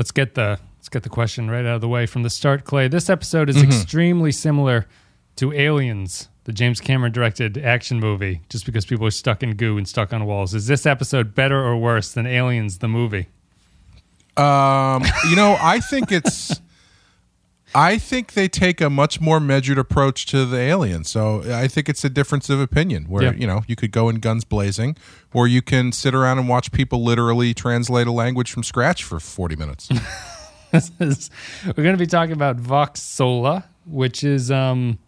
Let's get the let's get the question right out of the way from the start, Clay. This episode is extremely similar to Aliens, the James Cameron directed action movie, just because people are stuck in goo and stuck on walls. Is this episode better or worse than Aliens the movie? Um, you know, I think it's. I think they take a much more measured approach to the alien. So I think it's a difference of opinion where, Yeah. you know, you could go in guns blazing or you can sit around and watch people literally translate a language from scratch for 40 minutes. Is- we're going to be talking about Vox Sola, which is um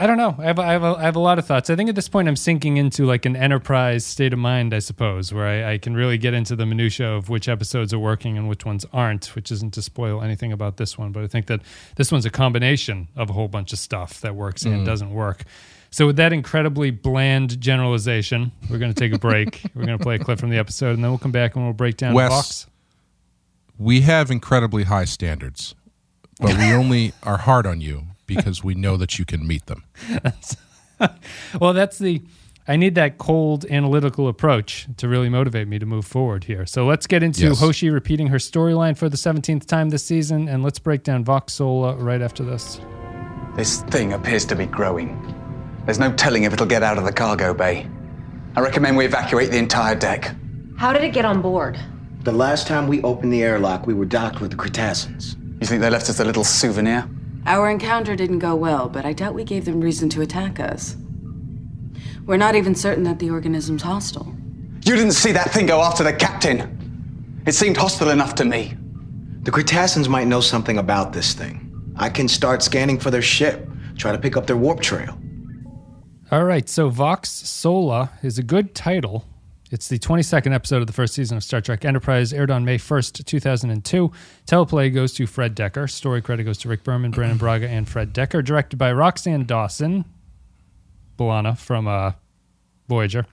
I don't know. I have, I have a, I have a lot of thoughts. I think at this point I'm sinking into like an enterprise state of mind, I suppose, where I, I can really get into the minutia of which episodes are working and which ones aren't. Which isn't to spoil anything about this one, but I think that this one's a combination of a whole bunch of stuff that works and mm. doesn't work. So with that incredibly bland generalization, we're going to take a break. we're going to play a clip from the episode, and then we'll come back and we'll break down Wes. Vox. we have incredibly high standards, but we only are hard on you because we know that you can meet them. Well, that's the. I need that cold analytical approach to really motivate me to move forward here. So let's get into Yes. Hoshi repeating her storyline for the 17th time this season, and let's break down Vox Sola right after this. This thing appears to be growing. There's no telling if it'll get out of the cargo bay. I recommend we evacuate the entire deck. How did it get on board? The last time we opened the airlock, we were docked with the Kreetassans. You think they left us a little souvenir? Our encounter didn't go well, but I doubt we gave them reason to attack us. We're not even certain that the organism's hostile. You didn't see that thing go after the captain. It seemed hostile enough to me. The Kreetassans might know something about this thing. I can start scanning for their ship, try to pick up their warp trail. All right, so Vox Sola is a good title. It's the 22nd episode of the first season of Star Trek Enterprise, aired on May 1st, 2002. Teleplay goes to Fred Decker. Story credit goes to Rick Berman, Brannon Braga, and Fred Decker. Directed by Roxann Dawson, B'Elanna from uh, Voyager.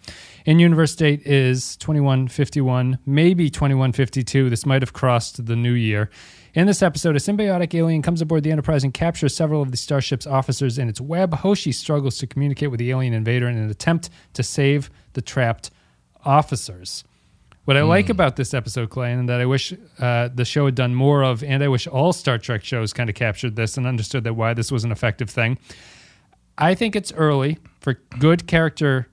In universe date is 2151, maybe 2152. This might have crossed the new year. In this episode, a symbiotic alien comes aboard the Enterprise and captures several of the starship's officers in its web. Hoshi struggles to communicate with the alien invader in an attempt to save the trapped officers. What I like about this episode, Clay, and that I wish uh, the show had done more of, and I wish all Star Trek shows kind of captured this and understood that why this was an effective thing. I think it's early for good character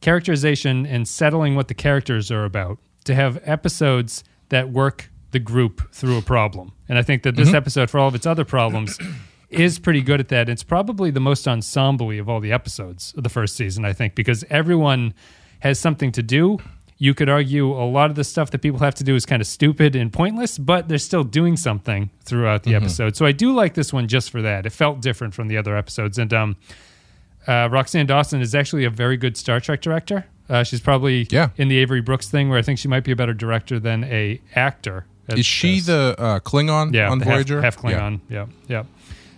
characterization and settling what the characters are about to have episodes that work the group through a problem. And I think that this episode, for all of its other problems, is pretty good at that. It's probably the most ensemble of all the episodes of the first season, I think, because everyone has something to do. You could argue a lot of the stuff that people have to do is kind of stupid and pointless, but they're still doing something throughout the episode. So I do like this one just for that. It felt different from the other episodes. And um, uh, Roxann Dawson is actually a very good Star Trek director. Uh, she's probably Yeah. in the Avery Brooks thing, where I think she might be a better director than a actor. Is she this. the uh, Klingon yeah on the half- Voyager? half, Klingon? Yeah, yeah.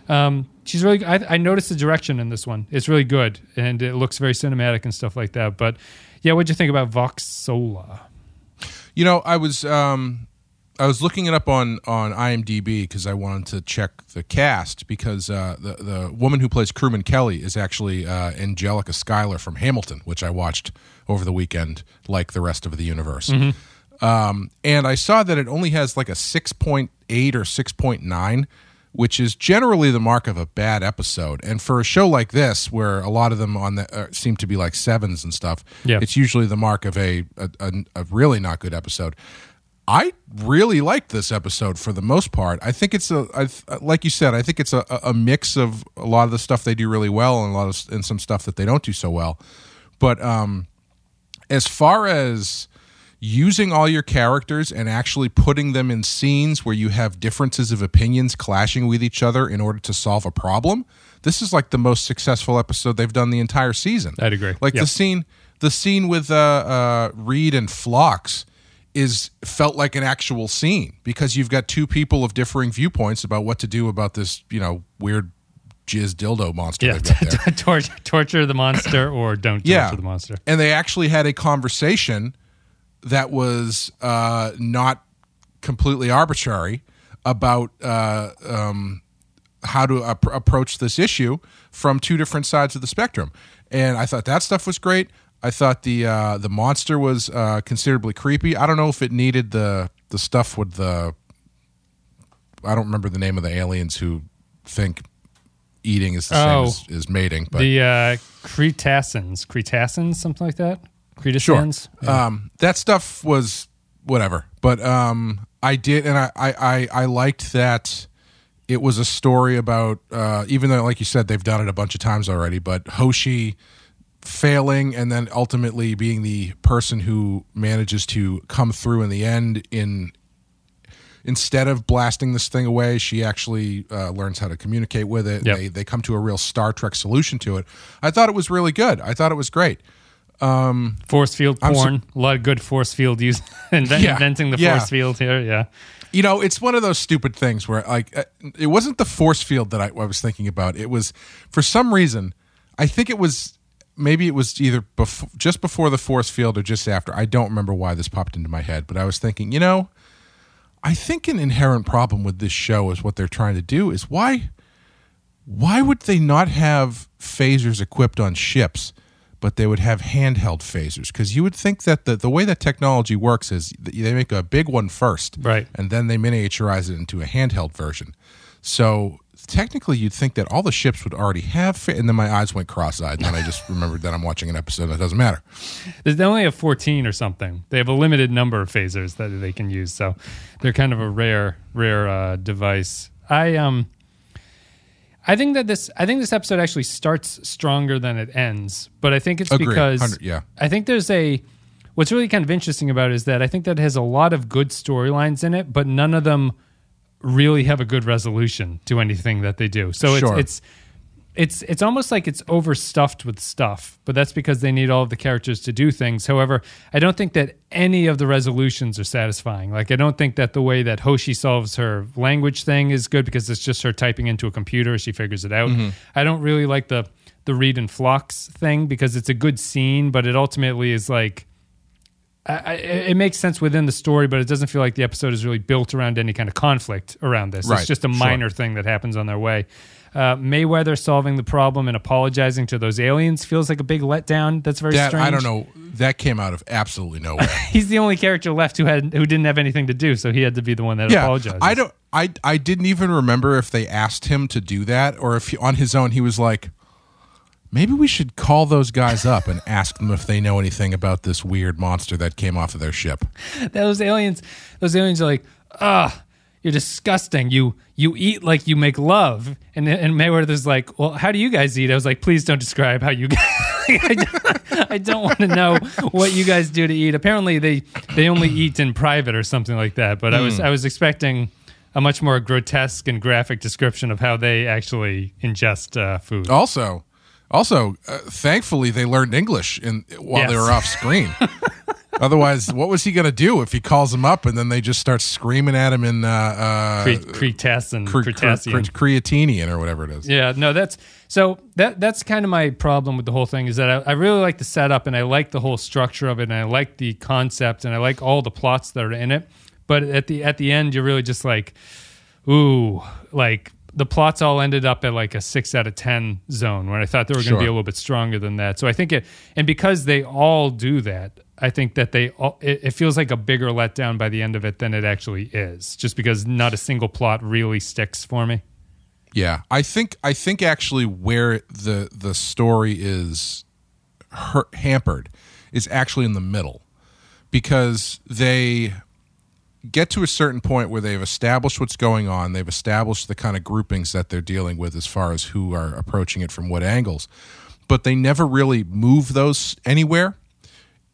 Um, she's really. I, I noticed the direction in this one. It's really good, and it looks very cinematic and stuff like that. But yeah, what'd you think about Vox Sola? You know, I was um, I was looking it up on on IMDb because I wanted to check the cast because uh, the the woman who plays Crewman Kelly is actually uh, Angelica Schuyler from Hamilton, which I watched over the weekend, like the rest of the universe. Um, and I saw that it only has like a six point eight or six point nine. Which is generally the mark of a bad episode, and for a show like this, where a lot of them on the uh, seem to be like sevens and stuff, Yeah. it's usually the mark of a a, a a really not good episode. I really liked this episode for the most part. I think it's a, I, th- like you said, I think it's a, a mix of a lot of the stuff they do really well and a lot of and some stuff that they don't do so well. But um, as far as using all your characters and actually putting them in scenes where you have differences of opinions clashing with each other in order to solve a problem, this is like the most successful episode they've done the entire season. I'd agree. Like Yep. the scene, the scene with uh, uh, Reed and Phlox is felt like an actual scene because you've got two people of differing viewpoints about what to do about this, you know, weird jizz dildo monster Yeah, they've got there. torture, torture the monster or don't torture yeah, the monster. And they actually had a conversation that was uh, not completely arbitrary about uh, um, how to ap- approach this issue from two different sides of the spectrum. And I thought that stuff was great. I thought the uh, the monster was uh, considerably creepy. I don't know if it needed the the stuff with the I don't remember the name of the aliens who think eating is the Oh. same as, as mating. But the uh, Cretaceans, Cretaceans, something like that. Cretacans. um, that stuff was whatever. But um, I did, and I, I, I, I liked that it was a story about, uh, even though, like you said, they've done it a bunch of times already, but Hoshi failing and then ultimately being the person who manages to come through in the end in instead of blasting this thing away she actually uh, learns how to communicate with it Yep. they, they come to a real star trek solution to it i thought it was really good i thought it was great Force field I'm so- porn. a lot of good force field use. Invent, Yeah, Inventing the yeah. force field here. Yeah. You know, it's one of those stupid things where, like, uh, it wasn't the force field that I, I was thinking about. It was, for some reason, I think it was maybe it was either before, just before the force field or just after. I don't remember why this popped into my head, but I was thinking, you know, I think an inherent problem with this show is what they're trying to do is why, why would they not have phasers equipped on ships? But they would have handheld phasers because you would think that the, the way that technology works is they make a big one first, Right. and then they miniaturize it into a handheld version. So technically, you'd think that all the ships would already have. Fa- and then my eyes went cross-eyed, and then I just remembered that I'm watching an episode that doesn't matter. They only have 14 or something. They have a limited number of phasers that they can use, so they're kind of a rare, rare uh, device. I um, I think that this, I think this episode actually starts stronger than it ends, but I think it's Agreed. because yeah. I think there's a. What's really kind of interesting about it is that I think that it has a lot of good storylines in it, but none of them really have a good resolution to anything that they do. So Sure. it's it's it's it's almost like it's overstuffed with stuff, but that's because they need all of the characters to do things. However, I don't think that any of the resolutions are satisfying. Like I don't think that the way that Hoshi solves her language thing is good because it's just her typing into a computer, she figures it out. Mm-hmm. I don't really like the the Reed and Phlox thing because it's a good scene, but it ultimately is like I, I, it makes sense within the story, but it doesn't feel like the episode is really built around any kind of conflict around this. Right, It's just a sure. minor thing that happens on their way. Uh, Mayweather solving the problem and apologizing to those aliens feels like a big letdown. That's very That strange. I don't know. That came out of absolutely nowhere. He's the only character left who had who didn't have anything to do, so he had to be the one that yeah, apologized. I don't. I I didn't even remember if they asked him to do that or if he, on his own he was like, maybe we should call those guys up and ask them if they know anything about this weird monster that came off of their ship. those aliens those aliens are like ah you're disgusting. You you eat like you make love. And and mayweather's like well how do you guys eat? I was like please don't describe how you guys I don't, I don't want to know what you guys do to eat. Apparently they they only eat in private or something like that but i was i was expecting a much more grotesque and graphic description of how they actually ingest uh, food. Also, also, uh, thankfully they learned English in while they were off screen. Otherwise, what was he going to do if he calls them up and then they just start screaming at him in uh, uh, Cre- cre- cre- Cretacean. cre- creatinian or whatever it is? Yeah, no, that's so that that's kind of my problem with the whole thing is that I, I really like the setup and I like the whole structure of it and I like the concept and I like all the plots that are in it. But at the at the end, you're really just like, ooh, like the plots all ended up at like a six out of ten zone when I thought they were going to Sure. be a little bit stronger than that. So I think it, and because they all do that, I think that they all, it, it feels like a bigger letdown by the end of it than it actually is, just because not a single plot really sticks for me. Yeah, I think I think actually where the the story is hurt, hampered is actually in the middle because they get to a certain point where they've established what's going on, they've established the kind of groupings that they're dealing with as far as who are approaching it from what angles, but they never really move those anywhere.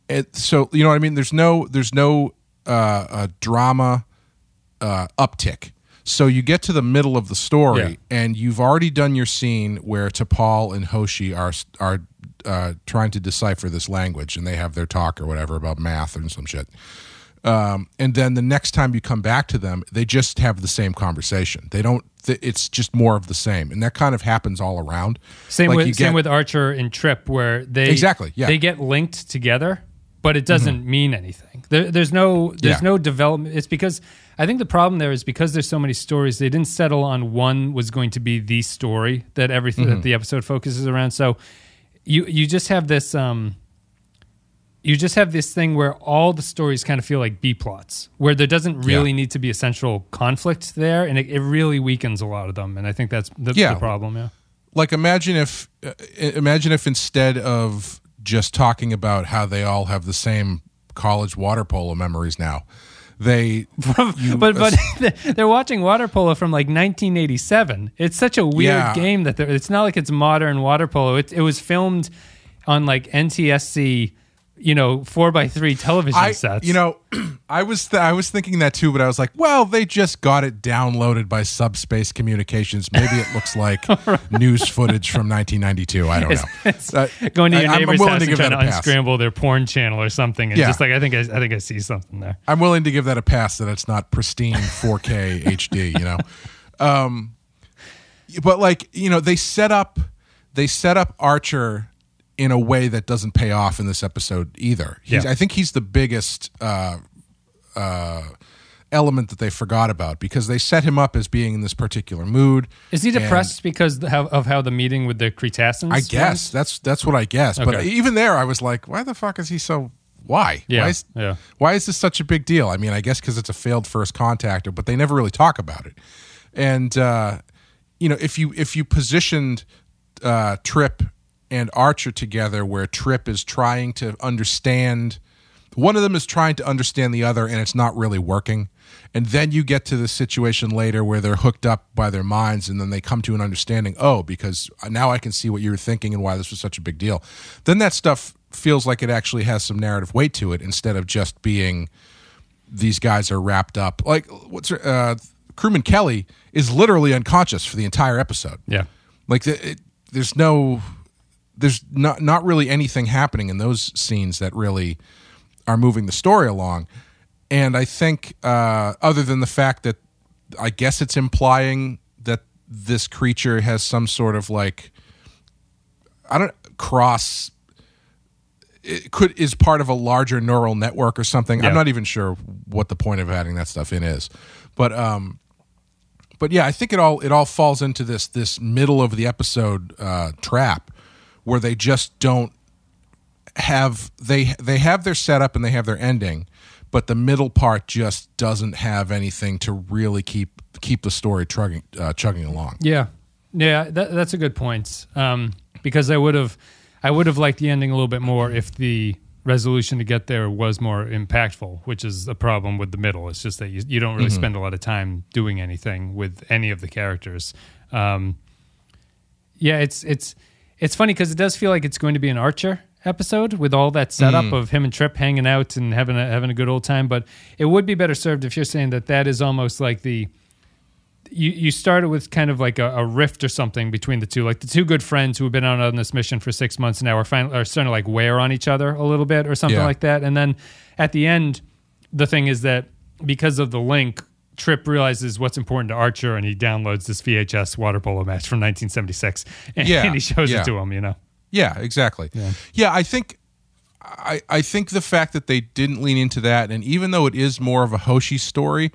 It, so you know what I mean? There's no there's no uh, uh, drama uh, uptick. So you get to the middle of the story, Yeah. and you've already done your scene where T'Pol and Hoshi are are uh, trying to decipher this language, and they have their talk or whatever about math and some shit. Um, and then the next time you come back to them, they just have the same conversation. They don't. Th- it's just more of the same, and that kind of happens all around. Same Like, with you same with Archer and Trip, where they Exactly, yeah. They get linked together, but it doesn't mean anything. There, there's no there's Yeah. no development. It's because I think the problem there is because there's so many stories. They didn't settle on one was going to be the story that everything Mm-hmm. that the episode focuses around. So you you just have this. um you just have this thing where all the stories kind of feel like B plots, where there doesn't really Yeah. need to be a central conflict there, and it, it really weakens a lot of them. And I think that's the, Yeah. the problem. Yeah. like imagine if uh, imagine if instead of just talking about how they all have the same college water polo memories now they you- but but they're watching water polo from like 1987. It's such a weird Yeah. game that they're- it's not like it's modern water polo. It, it was filmed on like NTSC, you know, four by three television I, sets. you know, I was th- I was thinking that too, but I was like, well, they just got it downloaded by Subspace Communications. Maybe it looks like news footage from 1992. I don't know. Uh, going to I- your I'm neighbor's house to and trying to unscramble their porn channel or something, and Yeah. just like I think I, I think I see something there. I'm willing to give that a pass that it's not pristine 4K HD, you know. Um but like, you know, they set up they set up Archer in a way that doesn't pay off in this episode either. He's, Yeah. I think he's the biggest uh uh element that they forgot about because they set him up as being in this particular mood. Is he depressed because of how, the meeting with the Cretaceans? I guess went? that's that's what I guess. But even there, I was like, why the fuck is he so? Why? Yeah, Why is, yeah. why is this such a big deal? I mean, I guess because it's a failed first contactor, but they never really talk about it. And uh, you know, if you if you positioned uh, Trip and Archer together, where Trip is trying to understand, one of them is trying to understand the other, and it's not really working. And then you get to the situation later where they're hooked up by their minds, and then they come to an understanding. Oh, because now I can see what you were thinking and why this was such a big deal. Then that stuff feels like it actually has some narrative weight to it instead of just being these guys are wrapped up. Like what's uh, crewman Kelly is literally unconscious for the entire episode. Yeah. Like the, it, there's no, there's not not really anything happening in those scenes that really are moving the story along. And I think, uh, other than the fact that I guess it's implying that this creature has some sort of like, I don't cross. It could is part of a larger neural network or something. Yeah. I'm not even sure what the point of adding that stuff in is, but um, but yeah, I think it all it all falls into this this middle of the episode uh, trap where they just don't have they they have their setup and they have their ending, but the middle part just doesn't have anything to really keep keep the story chugging uh, chugging along. Yeah, yeah, that, that's a good point. Um, because I would have, I would have liked the ending a little bit more if the resolution to get there was more impactful, which is a problem with the middle. It's just that you, you don't really spend a lot of time doing anything with any of the characters. Um, yeah, it's it's it's funny because it does feel like it's going to be an Archer episode with all that setup mm. of him and Trip hanging out and having a having a good old time. But it would be better served if you're saying that that is almost like the you, you started with kind of like a, a rift or something between the two, like the two good friends who have been out on this mission for six months now are finally are starting to like wear on each other a little bit or something Yeah. like that. And then at the end, the thing is that because of the link, Trip realizes what's important to Archer and he downloads this VHS water polo match from 1976 and, Yeah, he shows yeah. it to him. You know, Yeah, exactly. Yeah, I think I I think the fact that they didn't lean into that, and even though it is more of a Hoshi story,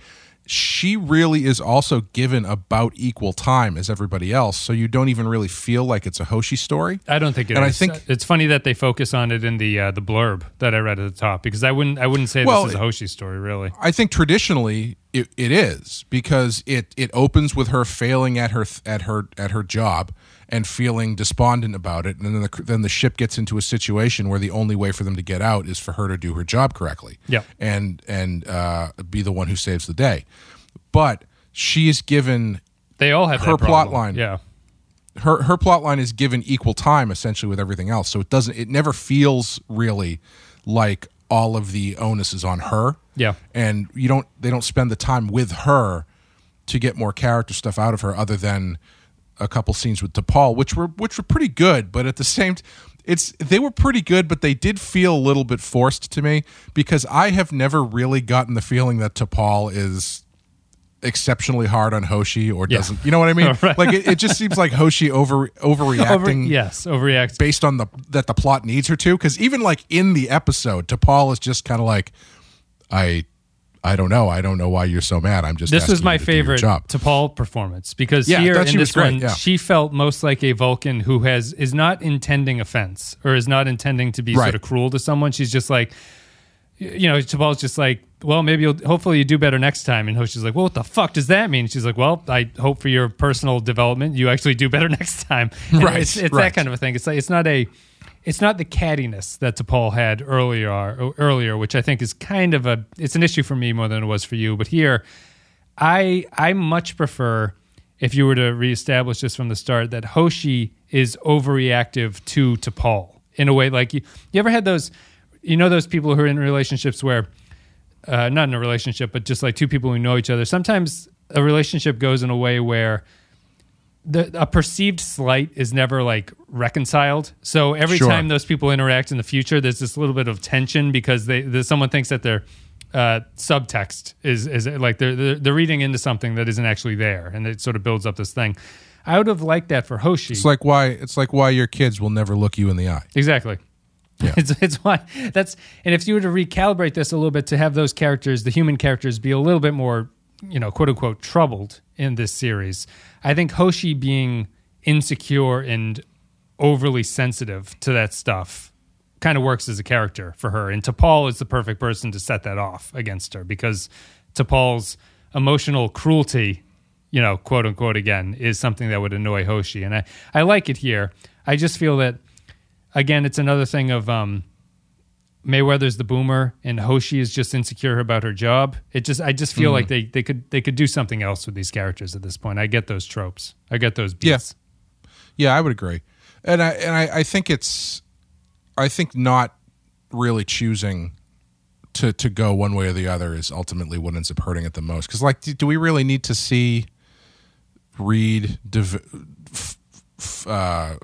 she really is also given about equal time as everybody else, so you don't even really feel like it's a Hoshi story. I don't think it is. And I think- it's funny that they focus on it in the uh, the blurb that I read at the top because I wouldn't I wouldn't say Well, this is a Hoshi story really. I think traditionally it, it is because it it opens with her failing at her at her at her job and feeling despondent about it, and then the then the ship gets into a situation where the only way for them to get out is for her to do her job correctly, Yeah. and and uh, be the one who saves the day. But she is given They all have Her plot line. Yeah. her her plot line is given equal time essentially with everything else, so it doesn't it never feels really like all of the onus is on her Yeah. and you don't they don't spend the time with her to get more character stuff out of her other than a couple scenes with T'Pol which were which were pretty good but at the same it's they were pretty good but they did feel a little bit forced to me because I have never really gotten the feeling that T'Pol is exceptionally hard on Hoshi or Yeah. doesn't you know what I mean Right. like it, it just seems like Hoshi over overreacting Over, yes, overreacting based on the that the plot needs her to because even like in the episode T'Pol is just kind of like I I don't know. I don't know why you're so mad. I'm just This was my to favorite job. T'Pol performance because Yeah, here in this one, yeah. she felt most like a Vulcan who has is not intending offense or is not intending to be Right. sort of cruel to someone. She's just like, you know, T'Pol's just like, well, maybe you'll, hopefully you do better next time. And Hoshi's like, well, what the fuck does that mean? She's like, well, I hope for your personal development, you actually do better next time. And Right, It's, it's right. that kind of a thing. It's like it's not a. It's not the cattiness that T'Pol had earlier, earlier, which I think is kind of a. It's an issue for me more than it was for you. But here, I I much prefer if you were to reestablish this from the start that Hoshi is overreactive to T'Pol in a way like you, you ever had those you know those people who are in relationships where uh, not in a relationship but just like two people who know each other sometimes a relationship goes in a way where the a perceived slight is never like reconciled. So every Sure. time those people interact in the future, there's this little bit of tension because they the, someone thinks that their uh, subtext is is like they're, they're they're reading into something that isn't actually there, and it sort of builds up this thing. I would have liked that for Hoshi. It's like why it's like why your kids will never look you in the eye. Exactly. Yeah. It's, it's why that's and if you were to recalibrate this a little bit to have those characters, the human characters, be a little bit more, you know, quote unquote, troubled in this series, I think Hoshi being insecure and overly sensitive to that stuff kind of works as a character for her. And T'Pol is the perfect person to set that off against her because T'Pol's emotional cruelty, you know, quote unquote, again, is something that would annoy Hoshi. And I, I like it here. I just feel that again, it's another thing of um, Mayweather's the boomer and Hoshi is just insecure about her job. It just I just feel like they, they could they could do something else with these characters at this point. I get those tropes. I get those Yeah. beats. Yeah, I would agree, and I and I, I think it's, I think not really choosing to to go one way or the other is ultimately what ends up hurting it the most. Because like, do, do we really need to see Reed div- f- f- uh,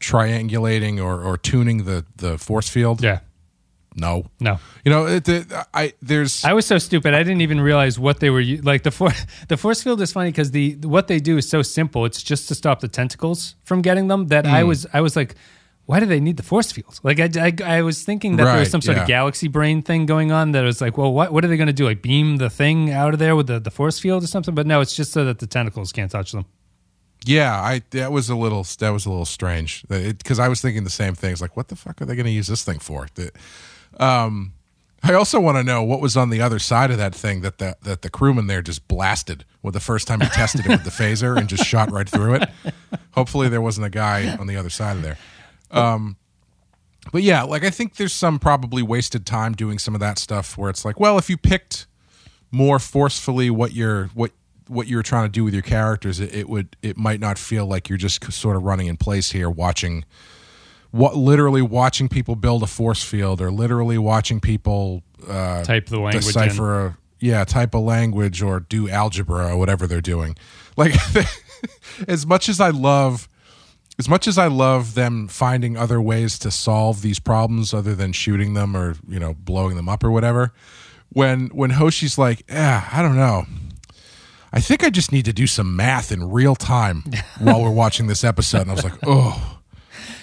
triangulating or or tuning the the force field? Yeah. No, No. You know, it, the, I there's I was so stupid. I didn't even realize what they were like. The for, the force field is funny because the what they do is so simple. It's just to stop the tentacles from getting them. That Hmm. I was I was like, why do they need the force field? Like I, I, I was thinking that there was some sort yeah. of galaxy brain thing going on. That was like, well, what what are they going to do? Like beam the thing out of there with the, the force field or something? But no, it's just so that the tentacles can't touch them. Yeah, I that was a little that was a little strange because I was thinking the same things. Like, what the fuck are they going to use this thing for? The- um, I also want to know what was on the other side of that thing that the that the crewman there just blasted with the first time he tested it with the phaser and just shot right through it. Hopefully, there wasn't a guy on the other side of there. Um, but yeah, like I think there's some probably wasted time doing some of that stuff where it's like, well, if you picked more forcefully what you're what what you're trying to do with your characters, it, it would it might not feel like you're just sort of running in place here, watching what literally watching people build a force field or literally watching people uh, Type the language in. decipher a yeah type a language or do algebra or whatever they're doing. Like as much as I love as much as I love them finding other ways to solve these problems other than shooting them or you know blowing them up or whatever, when when Hoshi's like, yeah, I don't know. I think I just need to do some math in real time while we're watching this episode. And I was like, oh,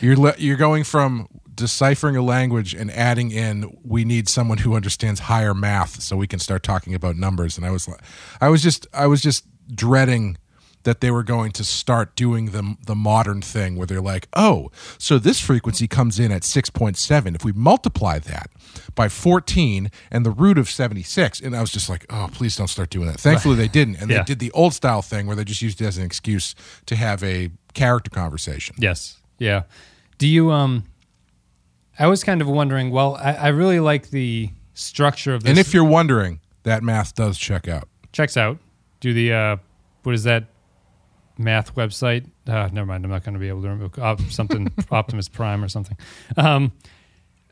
you're le- you're going from deciphering a language and adding in we need someone who understands higher math so we can start talking about numbers. And I was like, I was just I was just dreading that they were going to start doing the the modern thing where they're like, oh, so this frequency comes in at six point seven. If we multiply that by fourteen and the root of seventy six, and I was just like, oh, please don't start doing that. Thankfully, they didn't, and Yeah. they did the old style thing where they just used it as an excuse to have a character conversation. Yes. Yeah. Do you um I was kind of wondering, well, I, I really like the structure of this. And if you're wondering, that math does check out. checks out, do the uh what is that math website? Uh, never mind, I'm not going to be able to remember uh, something Optimus Prime or something. Um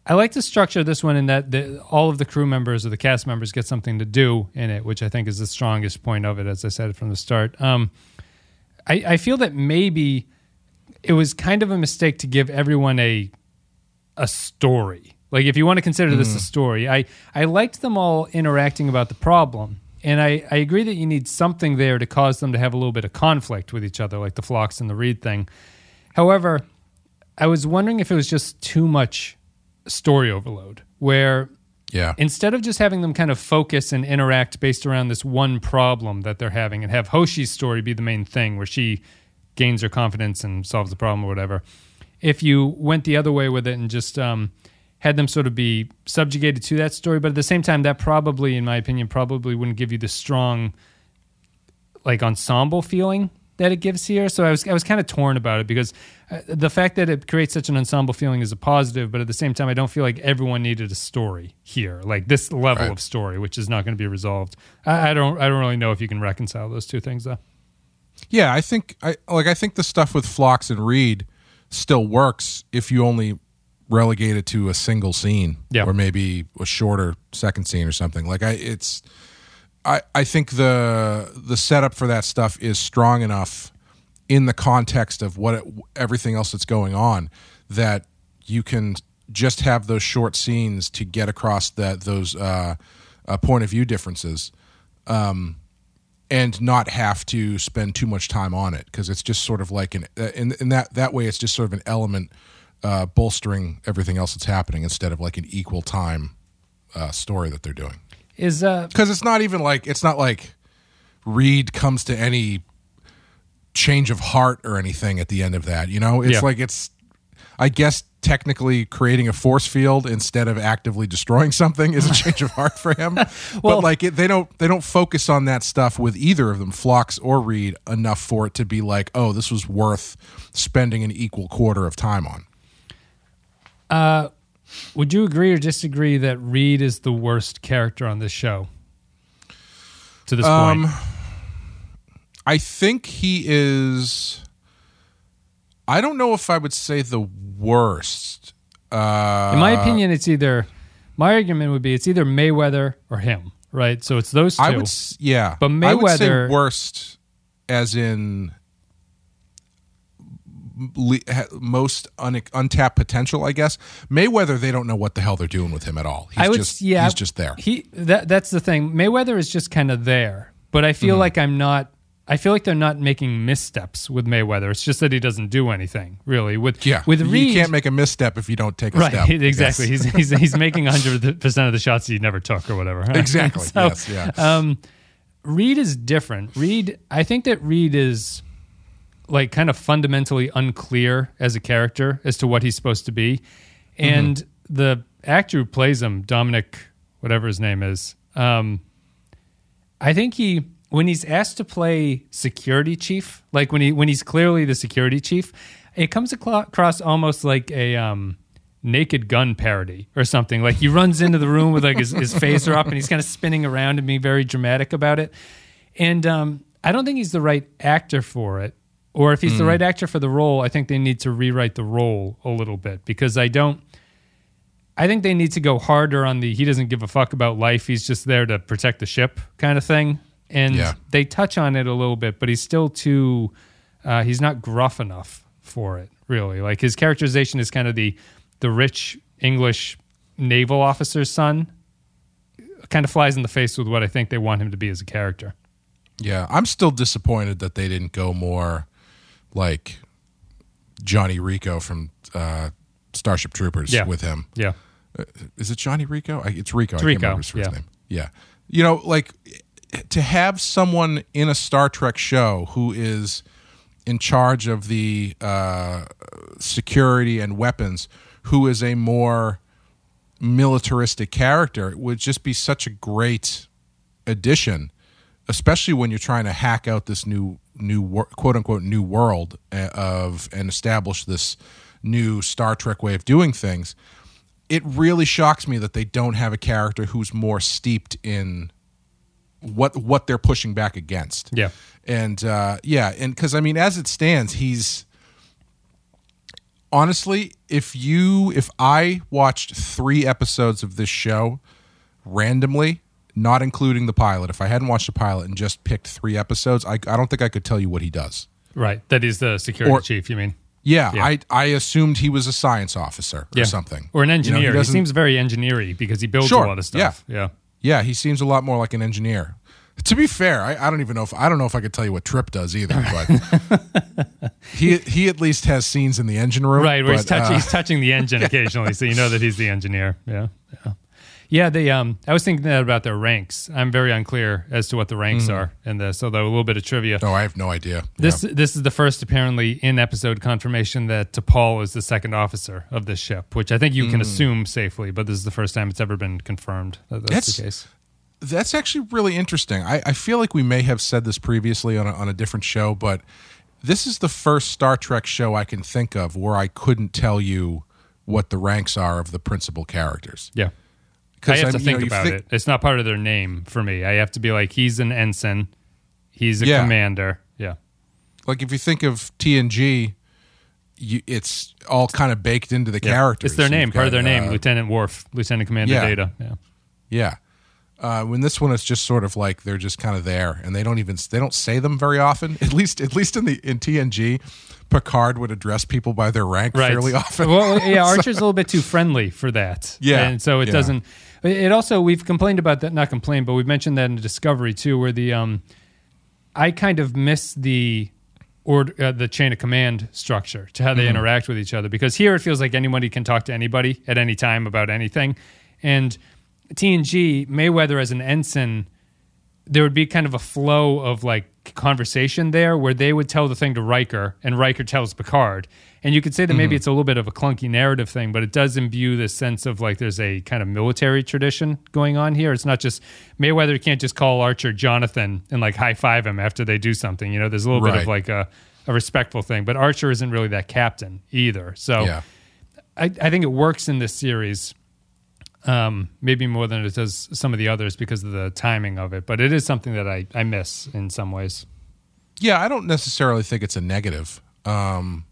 I like the structure of this one in that the, all of the crew members or the cast members get something to do in it, which I think is the strongest point of it, as I said from the start. Um, I, I feel that maybe it was kind of a mistake to give everyone a a story. Like if you want to consider this a mm. story, I I liked them all interacting about the problem. And I, I agree that you need something there to cause them to have a little bit of conflict with each other, like the Phlox and the Reed thing. However, I was wondering if it was just too much story overload, where Yeah. instead of just having them kind of focus and interact based around this one problem that they're having and have Hoshi's story be the main thing where she gains her confidence and solves the problem or whatever. If you went the other way with it and just um, had them sort of be subjugated to that story, but at the same time, that probably, in my opinion, probably wouldn't give you the strong like ensemble feeling that it gives here. So I was I was kind of torn about it because uh, the fact that it creates such an ensemble feeling is a positive, but at the same time, I don't feel like everyone needed a story here, like this level Right. of story, which is not going to be resolved. I, I don't I don't really know if you can reconcile those two things though. Yeah, I think I like I think the stuff with Phlox and Reed still works if you only relegate it to a single scene Yeah. or maybe a shorter second scene or something. Like I it's I I think the the setup for that stuff is strong enough in the context of what it, everything else that's going on that you can just have those short scenes to get across that those uh, uh, point of view differences and not have to spend too much time on it because it's just sort of like an uh, in, in that that way it's just sort of an element uh, bolstering everything else that's happening instead of like an equal time uh, story that they're doing Is uh because it's not even like it's not like Reed comes to any change of heart or anything at the end of that you know it's Yeah. like it's I guess technically creating a force field instead of actively destroying something is a change of heart for him. Well- but like it, they don't they don't focus on that stuff with either of them, Phlox or Reed, enough for it to be like, oh, this was worth spending an equal quarter of time on. Uh, would you agree or disagree that Reed is the worst character on this show? To this Um, point. I think he is. I don't know if I would say the worst. Uh, In my opinion, it's either my argument would be it's either Mayweather or him, right? So it's those two. I would, yeah, But I would say Mayweather- worst, as in most un- untapped potential. I guess Mayweather. They don't know what the hell they're doing with him at all. He's I would, just, yeah, he's just there. He that that's the thing. Mayweather is just kind of there, but I Mm-hmm. feel like I'm not. I feel like they're not making missteps with Mayweather. It's just that he doesn't do anything really. With yeah, with you can't make a misstep if you don't take a right step. Exactly. He's, he's he's making 100 percent of the shots he never took or whatever. exactly. So, yes, yeah. um, Reed is different. Reed, I think that Reed is like kind of fundamentally unclear as a character as to what he's supposed to be, and the actor who plays him, Dominic, whatever his name is, um, I think he when he's asked to play security chief, like when he when he's clearly the security chief, it comes across almost like a um, naked gun parody or something. Like he runs into the room with like his, his phaser up and he's kind of spinning around and being very dramatic about it. And um, I don't think he's the right actor for it. Or if he's the right actor for the role, I think they need to rewrite the role a little bit because I don't. I think they need to go harder on the he doesn't give a fuck about life. He's just there to protect the ship kind of thing. And Yeah. they touch on it a little bit, but he's still too. Uh, he's not gruff enough for it, really. Like his characterization is kind of the the rich English naval officer's son. Kind of flies in the face with what I think they want him to be as a character. Yeah, I'm still disappointed that they didn't go more like Johnny Rico from uh, Starship Troopers Yeah. with him. Yeah. Is it Johnny Rico? I, it's Rico. I can't remember his first yeah. name. Yeah, you know, like to have someone in a Star Trek show who is in charge of the uh, security and weapons, who is a more militaristic character, it would just be such a great addition, especially when you're trying to hack out this new new quote unquote new world uh, of and establish this new Star Trek way of doing things. It really shocks me that they don't have a character who's more steeped in what what they're pushing back against. Yeah. And uh, yeah, and because I mean, as it stands, he's honestly, if you if I watched three episodes of this show randomly, not including the pilot, if I hadn't watched the pilot and just picked three episodes, I, I don't think I could tell you what he does. Right. That he's the security Or- chief, you mean? Yeah, Yeah. I I assumed he was a science officer or something, Or an You know, engineer. he, seems very engineery because he builds Sure, a lot of stuff. Yeah. Yeah, he seems a lot more like an engineer. To be fair, I, I don't even know if I don't know if I could tell you what Trip does either, but he he at least has scenes in the engine room. Right, where he's but, touching uh, he's touching the engine occasionally, so you know that he's the engineer. Yeah, yeah, Yeah, they. Um, I was thinking that about their ranks. I'm very unclear as to what the ranks are in this. Although a little bit of trivia. No, I have no idea. This this is the first apparently in episode confirmation that T'Pol is the second officer of this ship, which I think you can assume safely. But this is the first time it's ever been confirmed that that's, That's- the case. That's actually really interesting. I, I feel like we may have said this previously on a, on a different show, but this is the first Star Trek show I can think of where I couldn't tell you what the ranks are of the principal characters. Yeah. I have to you know, think you about think- it. It's not part of their name for me. I have to be like, he's an ensign, he's a Yeah. commander. Yeah. Like if you think of TNG, you, it's all kind of baked into the Yeah. characters. It's their You've name, part of got, their name. uh, Lieutenant Worf, Lieutenant Commander Yeah. Data. Yeah. Yeah. Uh, when this one is just sort of like they're just kind of there, and they don't even they don't say them very often. At least at least in the in TNG, Picard would address people by their rank fairly often. well, yeah, Archer's a little bit too friendly for that. Yeah, and so it yeah. doesn't. It also we've complained about that, not complained, but we've mentioned that in Discovery too, where the um, I kind of miss the or uh, the chain of command structure to how they Mm-hmm. interact with each other because here it feels like anybody can talk to anybody at any time about anything, and TNG Mayweather as an ensign there would be kind of a flow of like conversation there where they would tell the thing to Riker and Riker tells Picard. And you could say that maybe mm-hmm. it's a little bit of a clunky narrative thing, but it does imbue this sense of like there's a kind of military tradition going on here. It's not just Mayweather can't just call Archer Jonathan and like high five him after they do something. You know, there's a little bit of like a, a respectful thing, but Archer isn't really that captain either. So yeah. I, I think it works in this series, um, maybe more than it does some of the others because of the timing of it. But it is something that I, I miss in some ways. Yeah, I don't necessarily think it's a negative. Um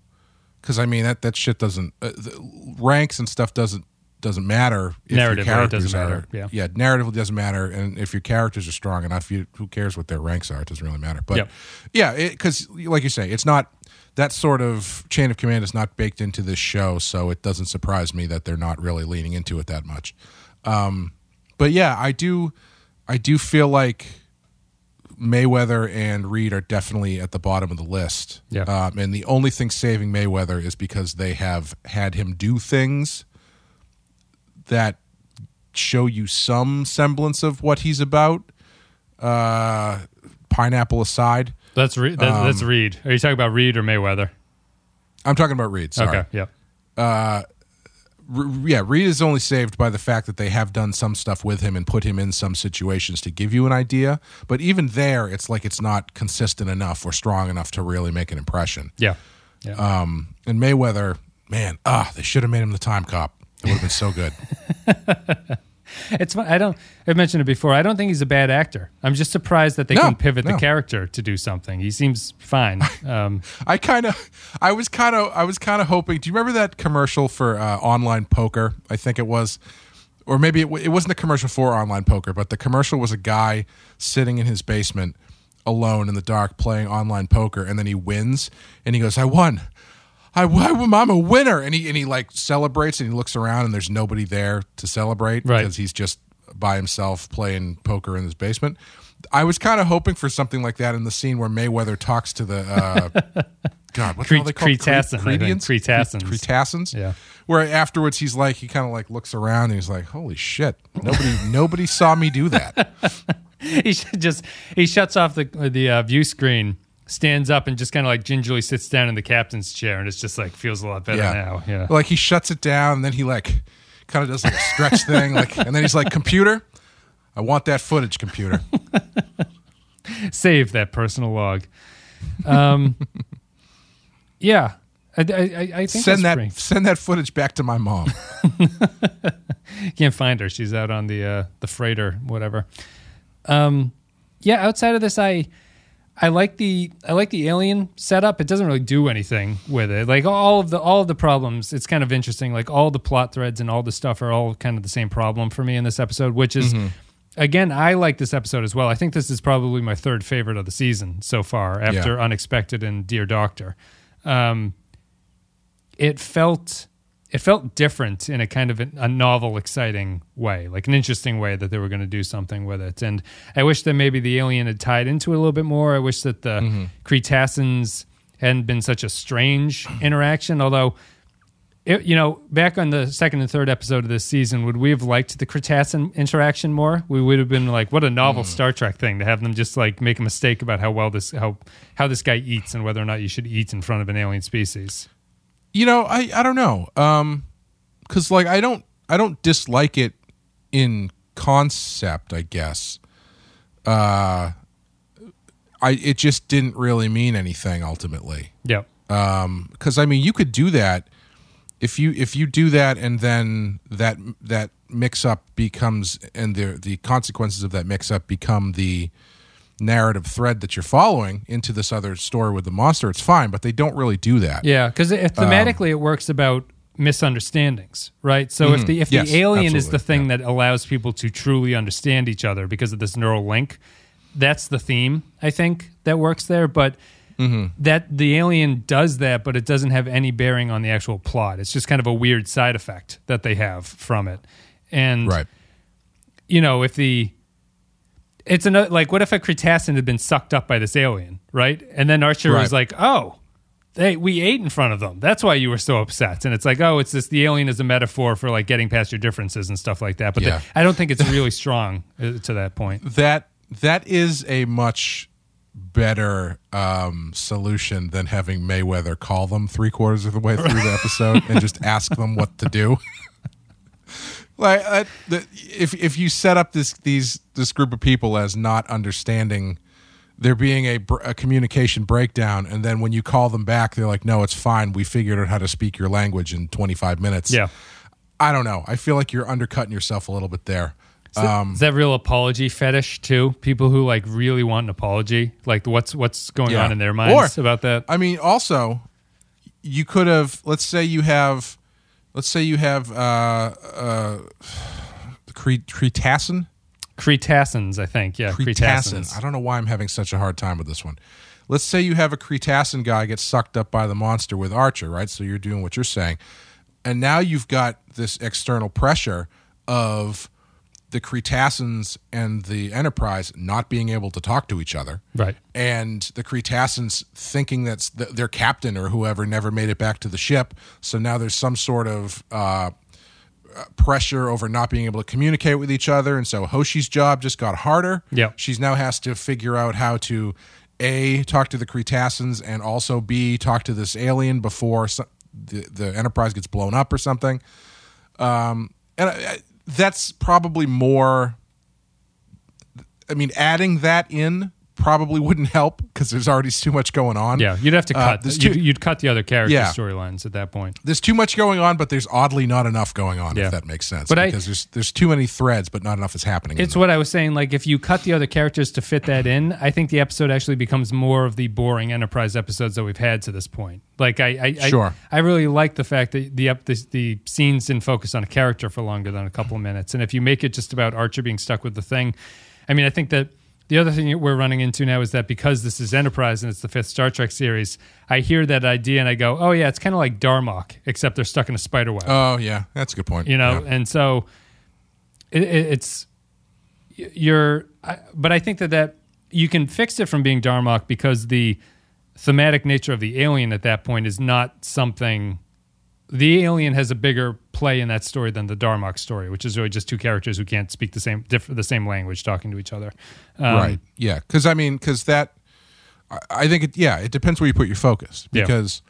'cause because I mean that that shit doesn't uh, the ranks and stuff doesn't doesn't matter. If your Narratively, characters doesn't are, matter, yeah. yeah, narratively doesn't matter, and if your characters are strong enough, you, who cares what their ranks are? It doesn't really matter. But Yep. yeah, because like you say, it's not that sort of chain of command is not baked into this show, so it doesn't surprise me that they're not really leaning into it that much. Um, but yeah, I do, I do feel like Mayweather and Reed are definitely at the bottom of the list. Yeah. Um, and the only thing saving Mayweather is because they have had him do things that show you some semblance of what he's about. Uh, pineapple aside, That's Re- that, that's Um, Reed. Are you talking about Reed or Mayweather? I'm talking about Reed. Sorry. Okay, yeah. R- yeah, Reed is only saved by the fact that they have done some stuff with him and put him in some situations to give you an idea. But even there, it's like it's not consistent enough or strong enough to really make an impression. Yeah. Yeah. Um, and Mayweather, man, ah, they should have made him the time cop. It would have been so good. it's fun. I don't. I've mentioned it before. I don't think he's a bad actor. I'm just surprised that they No, can pivot no. the character to do something. He seems fine. Um, I kind of, I was kind of, I was kind of hoping. Do you remember that commercial for uh, online poker? I think it was, or maybe it, it wasn't a commercial for online poker, but the commercial was a guy sitting in his basement alone in the dark playing online poker, and then he wins, and he goes, "I won." I, I'm a winner, and he and he like celebrates, and he looks around, and there's nobody there to celebrate Right. because he's just by himself playing poker in his basement. I was kind of hoping for something like that in the scene where Mayweather talks to the uh, God, what the Cre- they called? Cretassin, I think. Cretians? Cretassins. Cre- Cretassins. Yeah. Where afterwards he's like, he kind of like looks around and he's like, "Holy shit! Nobody, nobody saw me do that." he just he shuts off the the uh, view screen, stands up, and just kind of like gingerly sits down in the captain's chair, and it's just like feels a lot better Yeah. now. Yeah. Like he shuts it down, and then he like kind of does like a stretch thing, like, and then he's like, "Computer, I want that footage, computer." save that personal log. Um, yeah, I, I, I send that, send that footage back to my mom. Can't find her. She's out on the uh, the freighter, whatever. Um, yeah. Outside of this, I I like the I like the alien setup. It doesn't really do anything with it. Like all of the all of the problems, it's kind of interesting. Like all the plot threads and all the stuff are all kind of the same problem for me in this episode, which is. Again, I like this episode as well. I think this is probably my third favorite of the season so far, after Yeah. Unexpected and Dear Doctor. Um, it felt it felt different in a kind of a, novel, exciting way, like an interesting way that they were going to do something with it. And I wish that maybe the alien had tied into it a little bit more. I wish that the Cretassins hadn't been such a strange interaction. Although it, you know, back on the second and third episode of this season, would we have liked the Cretacean interaction more? We would have been like, what a novel Hmm. Star Trek thing to have them just like make a mistake about how well this how how this guy eats and whether or not you should eat in front of an alien species. You know, I I don't know. Um cuz like I don't I don't dislike it in concept, I guess. Uh I it just didn't really mean anything ultimately. Yep. because I mean, you could do that if you if you do that, and then that that mix up becomes, and the the consequences of that mix up become the narrative thread that you're following into this other story with the monster. It's fine, but they don't really do that. Yeah, because Um, thematically it works about misunderstandings, right? So if the if the Mm-hmm. Yes, alien is the thing that allows people to truly understand each other because of this neural link, that's the theme I think that works there. But Mm-hmm. that the alien does that, but it doesn't have any bearing on the actual plot. It's just kind of a weird side effect that they have from it. And Right. you know, if the it's another like what if a Kreetassan had been sucked up by this alien, right? And then Archer was like, "Oh, they we ate in front of them. That's why you were so upset." And it's like, "Oh, it's this the alien is a metaphor for like getting past your differences and stuff like that." But Yeah. the- I don't think it's really strong uh, to that point. That that is a much better um, solution than having Mayweather call them three quarters of the way through the episode and just ask them what to do. like uh, the, if if you set up this these this group of people as not understanding there being a, a communication breakdown and then when you call them back they're like no it's fine we figured out how to speak your language in 25 minutes Yeah. i don't know i feel like you're undercutting yourself a little bit there Um, Is that real apology fetish too? People who like really want an apology, like what's what's going Yeah. on in their minds Or- about that? I mean, also, you could have. Let's say you have. Let's say you have uh, uh, Cre- Kreetassan. Kreetassans, I think. Yeah. Kreetassans. I don't know why I'm having such a hard time with this one. Let's say you have a Kreetassan guy get sucked up by the monster with Archer, right? So you're doing what you're saying, and now you've got this external pressure of the Kreetassans and the Enterprise not being able to talk to each other, Right. and the Kreetassans thinking that th- their captain or whoever never made it back to the ship. So now there's some sort of uh, pressure over not being able to communicate with each other, and so Hoshi's job just got harder. Yeah. she's now has to figure out how to a talk to the Kreetassans and also b talk to this alien before so- the the Enterprise gets blown up or something. Um, and I, I, that's probably more. I mean, adding that in probably wouldn't help because there's already too much going on. Yeah, you'd have to Uh, cut. there's you'd, you'd cut the other character Yeah. storylines at that point. there's too much going on, but there's oddly not enough going on. Yeah. If that makes sense, But I- because there's there's too many threads, but not enough is happening. It's what I was saying. Like, if you cut the other characters to fit that in, I think the episode actually becomes more of the boring Enterprise episodes that we've had to this point. Like, I, I, I- Sure. I, really like the fact that the, the the scenes didn't focus on a character for longer than a couple of minutes. And if you make it just about Archer being stuck with the thing, I mean, I think that the other thing we're running into now is that because this is Enterprise and it's the fifth Star Trek series, I hear that idea and I go, oh yeah, it's kind of like Darmok, except they're stuck in a spider web Oh yeah, that's a good point. you know Yeah. and so it, it, it's you're I, but i think that that you can fix it from being darmok because the thematic nature of the alien at that point is not something the alien has a bigger play in that story than the darmok story which is really just two characters who can't speak the same diff, the same language talking to each other um, right. Yeah, because I mean, because that, I, think it. Yeah, it depends where you put your focus. Yeah. Because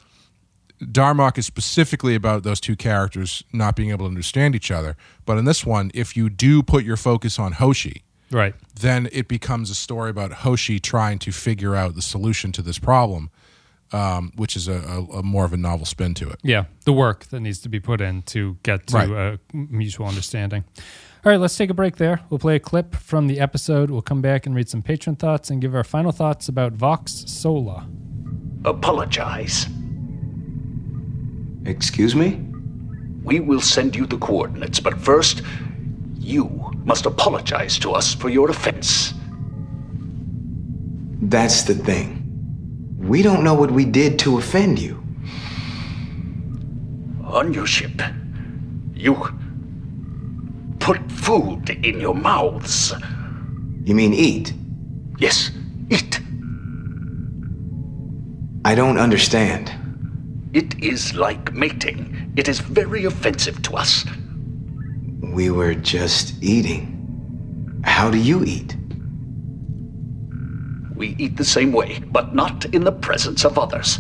Darmok is specifically about those two characters not being able to understand each other. But in this one, if you do put your focus on Hoshi, right then it becomes a story about Hoshi trying to figure out the solution to this problem, um, which is a, a, a more of a novel spin to it. Yeah, the work that needs to be put in to get to Right. a mutual understanding. All right, let's take a break there. We'll play a clip from the episode. We'll come back and read some patron thoughts and give our final thoughts about Vox Sola. Apologize. Excuse me? We will send you the coordinates, but first, you must apologize to us for your offense. That's the thing. We don't know what we did to offend you. On your ship, you put food in your mouths. You mean eat? Yes, eat. I don't understand. It is like mating. It is very offensive to us. We were just eating. How do you eat? We eat the same way, but not in the presence of others.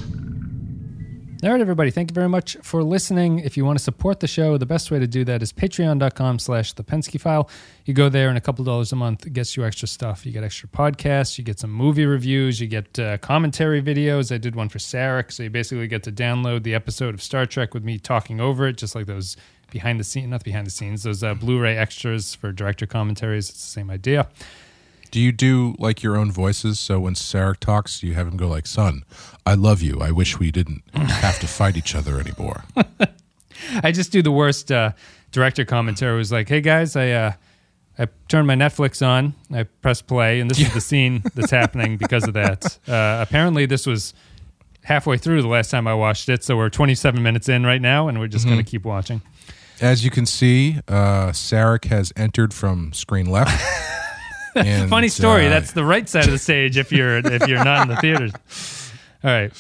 All right, everybody. Thank you very much for listening. If you want to support the show, the best way to do that is patreon.com slash the Pensky file. You go there and a couple dollars a month gets you extra stuff. You get extra podcasts, you get some movie reviews, you get uh, commentary videos. I did one for Sarek, so you basically get to download the episode of Star Trek with me talking over it, just like those behind the scenes, not behind the scenes, those uh, Blu-ray extras for director commentaries. It's the same idea. Do you do like your own voices? So when Sarek talks, you have him go like, "Son, I love you. I wish we didn't have to fight each other anymore." I just do the worst uh, director commentary. It was like, "Hey guys, I uh, I turned my Netflix on. I press play, and this is the scene that's happening because of that. Uh, apparently, this was halfway through the last time I watched it, so we're 27 minutes in right now, and we're just going to keep watching. As you can see, uh, Sarek has entered from screen left. And, Funny story. uh, That's the right side of the stage if you're if you're not in the theaters. All right.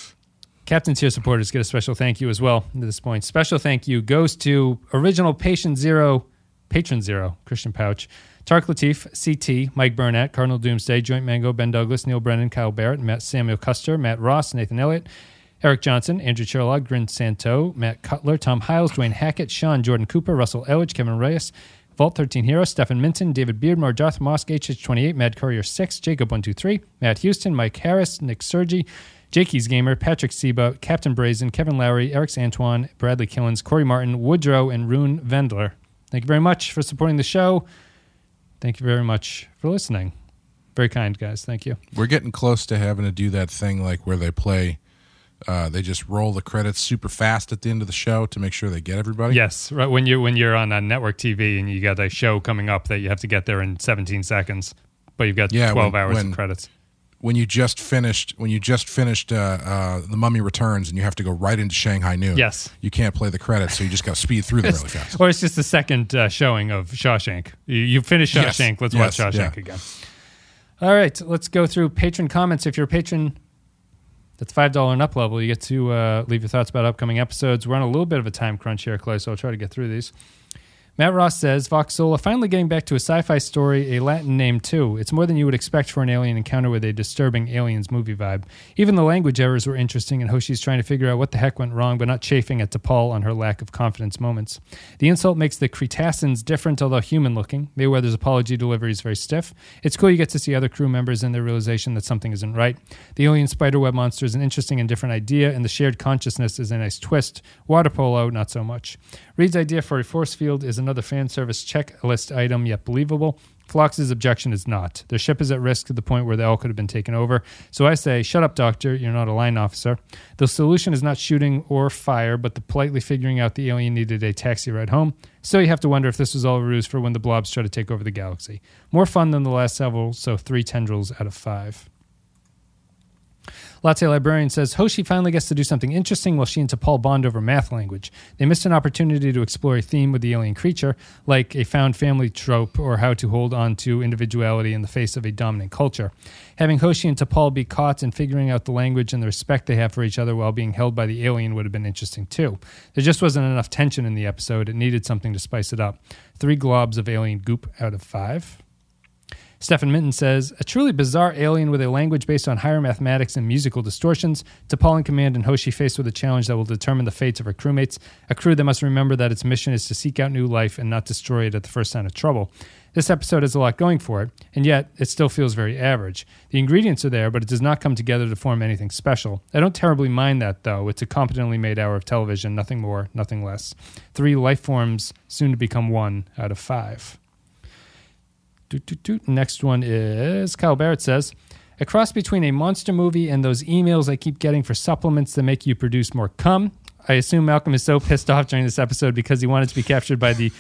Captain tier supporters get a special thank you as well at this point. Special thank you goes to original patient zero, patron zero, Christian Pouch, Tark Latif, CT, Mike Burnett, Cardinal Doomsday, Joint Mango, Ben Douglas, Neil Brennan, Kyle Barrett, Matt Samuel Custer, Matt Ross, Nathan Elliott, Eric Johnson, Andrew Sherlock, Grin Santo, Matt Cutler, Tom Hiles, Dwayne Hackett, Sean Jordan Cooper, Russell Elledge, Kevin Reyes, Vault 13 Hero, Stephen Minton, David Beardmore, Darth Mosk, HH28, Mad Courier 6, Jacob123, Matt Houston, Mike Harris, Nick Sergi, Jakey's Gamer, Patrick Seba, Captain Brazen, Kevin Lowry, Eric Antoine, Bradley Killens, Corey Martin, Woodrow, and Rune Vendler. Thank you very much for supporting the show. Thank you very much for listening. Very kind, guys. Thank you. We're getting close to having to do that thing like where they play. Uh, they just roll the credits super fast at the end of the show to make sure they get everybody. Yes, right. When you when you're on a network TV and you got a show coming up that you have to get there in 17 seconds, but you've got Yeah, 12 when- hours when- of credits. When you just finished, when you just finished uh, uh, the Mummy Returns, and you have to go right into Shanghai Noon. Yes. you can't play the credits, so you just got to speed through them really fast. Or it's just the second uh, showing of Shawshank. You, you finished Yes, Shawshank. Let's yes, watch Shawshank yeah. again. All right, let's go through patron comments. If you're a patron that's five dollar and up level, you get to uh, leave your thoughts about upcoming episodes. We're on a little bit of a time crunch here, Clay, so I'll try to get through these. Matt Ross says, Vox Sola finally getting back to a sci fi story, a Latin name too. It's more than you would expect for an alien encounter with a disturbing aliens movie vibe. Even the language errors were interesting, and Hoshi's trying to figure out what the heck went wrong, but not chafing at T'Pol on her lack of confidence moments. The insult makes the Kreetassans different, although human looking. Mayweather's apology delivery is very stiff. It's cool you get to see other crew members and their realization that something isn't right. The alien spiderweb monster is an interesting and different idea, and the shared consciousness is a nice twist. Water polo, not so much. Reed's idea for a force field is another fan service checklist item, yet believable. Phlox's objection is not. Their ship is at risk to the point where they all could have been taken over. So I say, shut up, Doctor. You're not a line officer. The solution is not shooting or fire, but the politely figuring out the alien needed a taxi ride home. Still, you have to wonder if this was all a ruse for when the blobs try to take over the galaxy. More fun than the last several, so three tendrils out of five. Latte Librarian says Hoshi finally gets to do something interesting while she and T'Pol bond over math language. They missed an opportunity to explore a theme with the alien creature, like a found family trope or how to hold on to individuality in the face of a dominant culture. Having Hoshi and T'Pol be caught and figuring out the language and the respect they have for each other while being held by the alien would have been interesting too. There just wasn't enough tension in the episode. It needed something to spice it up. Three globs of alien goop out of five. Stephen Minton says, a truly bizarre alien with a language based on higher mathematics and musical distortions. T'Pol in command and Hoshi faced with a challenge that will determine the fates of her crewmates, a crew that must remember that its mission is to seek out new life and not destroy it at the first sign of trouble. This episode has a lot going for it, and yet it still feels very average. The ingredients are there, but it does not come together to form anything special. I don't terribly mind that, though. It's a competently made hour of television, nothing more, nothing less. Three life forms, soon to become one out of five. Doot, doot, doot. Next one is Kyle Barrett says, a cross between a monster movie and those emails I keep getting for supplements that make you produce more cum. I assume Malcolm is so pissed off during this episode because he wanted to be captured by the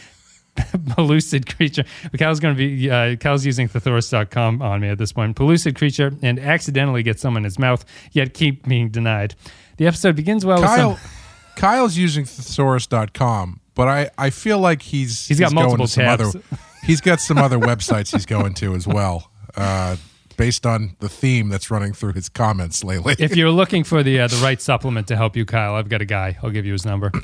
pellucid creature. Kyle's going to be, uh, Cal's using thesaurus.com on me at this point. Pellucid creature and accidentally get some in his mouth, yet keep being denied. The episode begins well Kyle, with some. Kyle's using thesaurus.com, but I, I feel like he's He's got going multiple tabs. other he's got some other websites he's going to as well. Uh, based on the theme that's running through his comments lately. if you're looking for the uh, the right supplement to help you, Kyle, I've got a guy. I'll give you his number.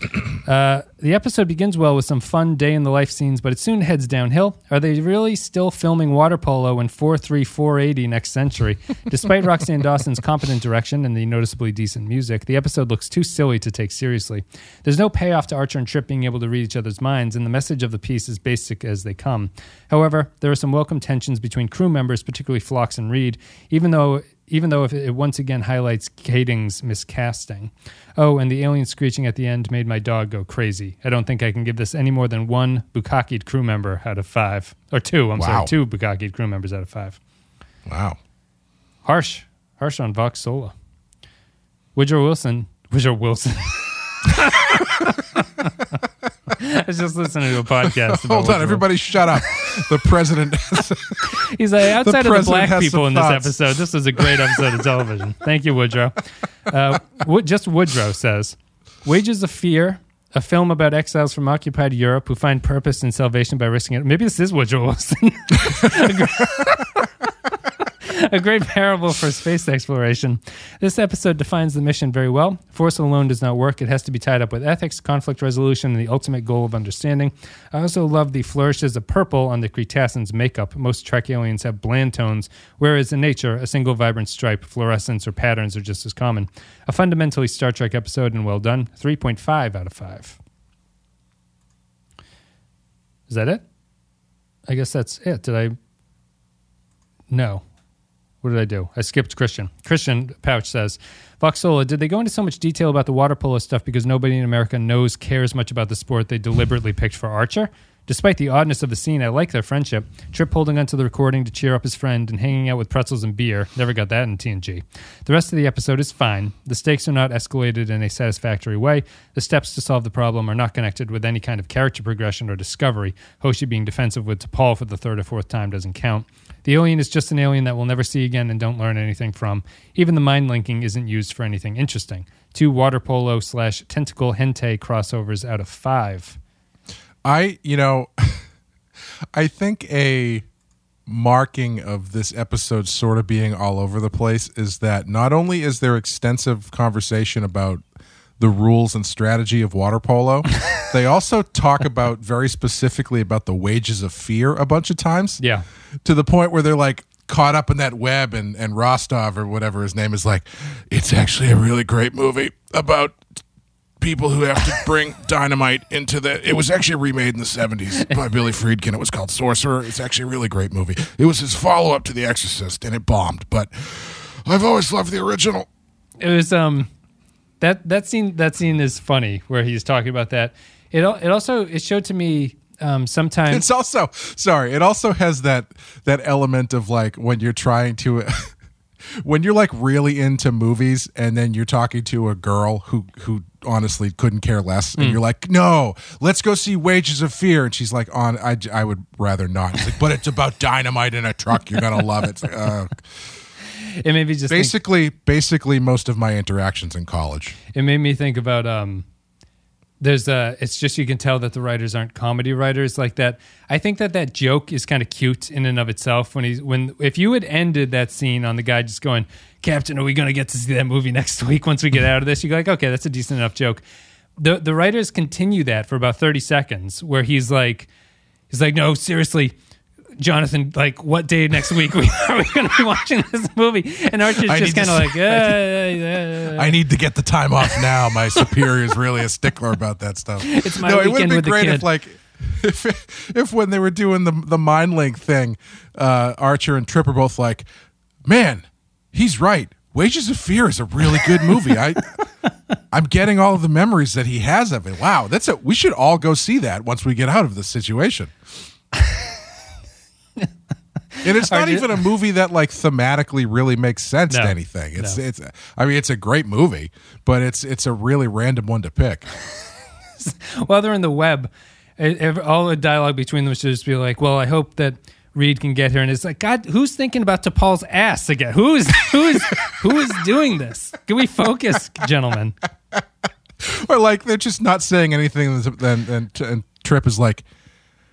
Uh, the episode begins well with some fun day in the life scenes, but it soon heads downhill. Are they really still filming water polo in 43480 next century? Despite Roxann Dawson's competent direction and the noticeably decent music, the episode looks too silly to take seriously. There's no payoff to Archer and Trip being able to read each other's minds, and the message of the piece is basic as they come. However, there are some welcome tensions between crew members, particularly Phlox and Reed, even though even though if it once again highlights Keating's miscasting. Oh, and the alien screeching at the end made my dog go crazy. I don't think I can give this any more than one Bukakied crew member out of five. Or two, I'm Wow. sorry, two Bukakied crew members out of five. wow. Harsh. Harsh on Vox Sola. Woodrow Wilson. Woodrow Wilson. I was just listening to a podcast. About Hold on, everybody shut up. The president He's like, outside of the black people in this thoughts. episode, this is a great episode of television. Thank you, Woodrow. Uh, just Woodrow says Wages of Fear, a film about exiles from occupied Europe who find purpose and salvation by risking it. Maybe this is Woodrow Wilson. a, great parable for space exploration. This episode defines the mission very well. Force alone does not work. It has to be tied up with ethics, conflict resolution, and the ultimate goal of understanding. I also love the flourishes of purple on the Kreetassans' makeup. Most Trek aliens have bland tones, whereas in nature, a single vibrant stripe, fluorescence, or patterns are just as common. A fundamentally Star Trek episode and well done. 3.5 out of 5. Is that it? I guess that's it. Did I? No. What did I do? I skipped Christian. Christian Pouch says, Vox Sola, did they go into so much detail about the water polo stuff because nobody in America knows, cares much about the sport they deliberately picked for Archer? Despite the oddness of the scene, I like their friendship. Trip holding onto the recording to cheer up his friend and hanging out with pretzels and beer. Never got that in TNG. The rest of the episode is fine. The stakes are not escalated in a satisfactory way. The steps to solve the problem are not connected with any kind of character progression or discovery. Hoshi being defensive with T'Pol for the third or fourth time doesn't count. The alien is just an alien that we'll never see again and don't learn anything from. Even the mind linking isn't used for anything interesting. Two water polo slash tentacle hentai crossovers out of five. I, you know, I think a marking of this episode sort of being all over the place is that not only is there extensive conversation about the rules and strategy of water polo, they also talk about very specifically about the wages of fear a bunch of times. Yeah. To the point where they're like caught up in that web and, and Rostov or whatever his name is like, it's actually a really great movie about people who have to bring dynamite into the. It was actually remade in the seventies by Billy Friedkin. It was called Sorcerer. It's actually a really great movie. It was his follow up to The Exorcist, and it bombed. But I've always loved the original. It was um that that scene that scene is funny where he's talking about that. It it also it showed to me um sometimes It's also sorry. It also has that that element of like when you're trying to. When you're like really into movies and then you're talking to a girl who who honestly couldn't care less and you're like, "No, let's go see Wages of Fear." And she's like, "On I, I would rather not." It's like, "But it's about dynamite in a truck. You're going to love it." It's like, uh, it made me just think, basically basically most of my interactions in college. It made me think about um there's a it's just you can tell that the writers aren't comedy writers like that. I think that that joke is kind of cute in and of itself when he's when if you had ended that scene on the guy just going captain are we going to get to see that movie next week once we get out of this? You go like okay that's a decent enough joke. The the writers continue that for about 30 seconds where he's like he's like no seriously Jonathan, like, what day next week we, are we going to be watching this movie? And Archer's I just kind of like, uh, i need to get the time off now. My superior is really a stickler about that stuff. It's my no it would weekend have been great if like if if when they were doing the the mind link thing uh archer and trip are both like man he's right. Wages of fear is a really good movie. I i'm getting all of the memories that he has of it. Wow that's a we should all go see that once we get out of this situation And it's not even a movie that like thematically really makes sense No. to anything. It's No. it's I mean it's a great movie, but it's it's a really random one to pick. while they're in the web, it, ev- all the dialogue between them should just be like, "Well, I hope that Reed can get here." And it's like, God, who's thinking about T'Pol's ass again? Who is who is who is doing this? Can we focus, gentlemen? Or like they're just not saying anything and and, and, and Trip is like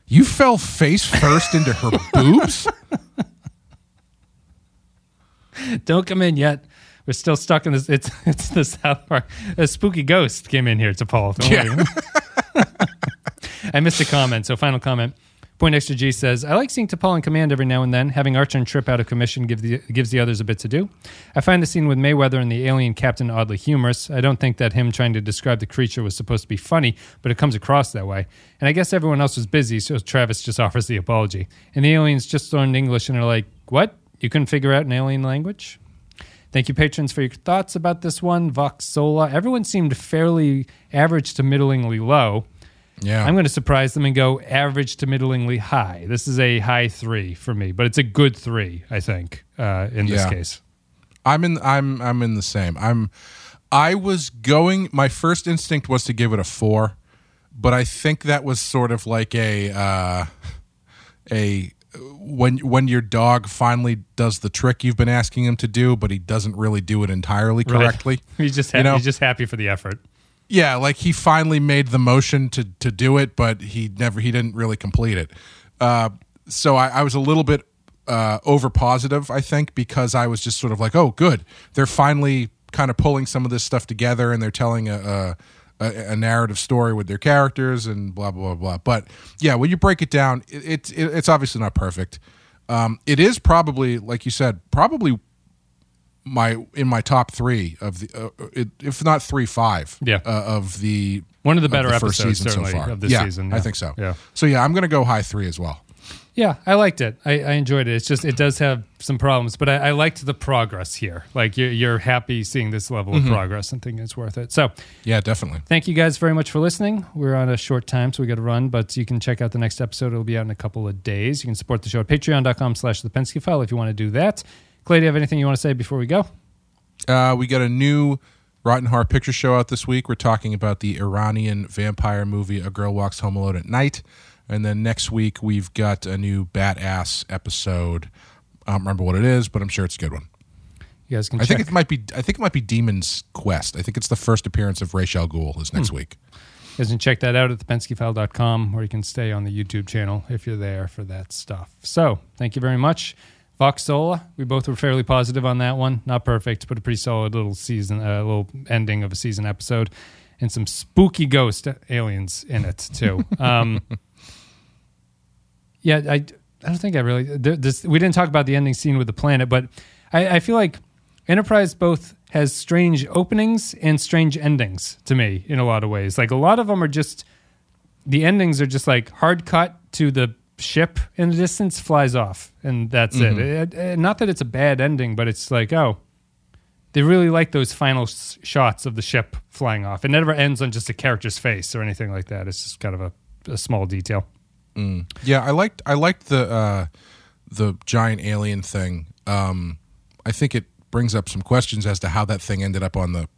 you fell face first into her boobs? Don't come in yet. We're still stuck in this. It's it's the South Park. A spooky ghost came in here to Paul. Don't worry. I missed a comment. So final comment. Point Extra G says, I like seeing T'Pol in command every now and then. Having Archer and Trip out of commission give the, gives the others a bit to do. I find the scene with Mayweather and the alien captain oddly humorous. I don't think that him trying to describe the creature was supposed to be funny, but it comes across that way. And I guess everyone else was busy, so Travis just offers the apology. And the aliens just learned English and are like, What? You couldn't figure out an alien language? Thank you, patrons, for your thoughts about this one. Vox Sola. Everyone seemed fairly average to middlingly low. Yeah. I'm going to surprise them and go average to middlingly high. This is a high three for me, but it's a good three, I think, uh, in this Yeah. case. I'm in I'm I'm in the same. I'm I was going my first instinct was to give it a 4, but I think that was sort of like a uh a when when your dog finally does the trick you've been asking him to do, but he doesn't really do it entirely Right. correctly. He's just ha- You know? he's just happy for the effort. Yeah, like he finally made the motion to to do it, but he never he didn't really complete it. Uh, so I, I was a little bit uh, over positive, I think, because I was just sort of like, oh, good, they're finally kind of pulling some of this stuff together, and they're telling a. a, a, narrative story with their characters and blah blah blah blah. But yeah, when you break it down, it, it it's obviously not perfect. Um, it is probably, like you said, probably my in my top three of the, uh, if not three, five. Yeah. uh, of the One of the of better first episodes, season certainly, of this yeah, season, I think so. Yeah. So yeah, I'm going to go high three as well. Yeah, I liked it. I, I enjoyed it. It's just it does have some problems, but I, I liked the progress here. Like you're, you're happy seeing this level Mm-hmm. of progress and think it's worth it. So Yeah, definitely. Thank you guys very much for listening. We're on a short time, so we got to run, but you can check out the next episode. It'll be out in a couple of days. You can support the show at patreon.com slash the Pensky file if you want to do that. Clay, do you have anything you want to say before we go? Uh, we got a new Rotten Heart picture show out this week. We're talking about the Iranian vampire movie A Girl Walks Home Alone at Night. And then next week, we've got a new Badass episode. I don't remember what it is, but I'm sure it's a good one. You guys can I check. think it might be. I think it might be Demon's Quest. I think it's the first appearance of Ra's al Ghul is Hmm. next week. You guys can check that out at thepenskyfile.com or you can stay on the YouTube channel if you're there for that stuff. So thank you very much. Vox Sola, we both were fairly positive on that one. Not perfect, but a pretty solid little season, a uh, little ending of a season episode, and some spooky ghost aliens in it too. Um, yeah, I, I don't think I really. there- This, we didn't talk about the ending scene with the planet, but I, I feel like Enterprise both has strange openings and strange endings to me in a lot of ways. Like a lot of them are just the endings are just like hard cut to the ship in the distance flies off and that's it. It- it- Not that it's a bad ending, but it's like oh, they really like those final s- shots of the ship flying off. It never ends on just a character's face or anything like that. It's just kind of a, a small detail. Yeah, I liked I liked the uh, the giant alien thing. Um, I think it brings up some questions as to how that thing ended up on the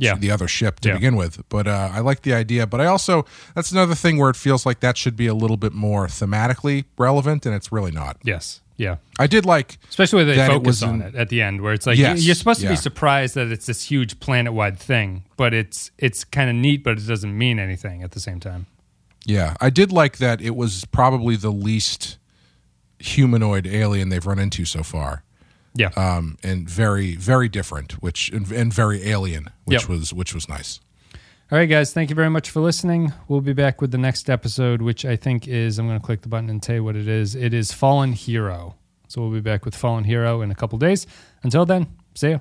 Yeah. the other ship to Yeah. begin with. But uh, I like the idea. But I also that's another thing where it feels like that should be a little bit more thematically relevant, and it's really not. Yes. Yeah. I did like Especially when they focus on in- it at the end, where it's like Yes, you- you're supposed to yeah. be surprised that it's this huge planet-wide thing, but it's it's kind of neat, but it doesn't mean anything at the same time. Yeah, I did like that. It was probably the least humanoid alien they've run into so far. Yeah. um, and very very different, which and, and very alien, which Yep. was which was nice. All right, guys. Thank you very much for listening. We'll be back with the next episode, which I think is I'm going to click the button and tell you what it is. It is Fallen Hero. So we'll be back with Fallen Hero in a couple days. Until then, see ya.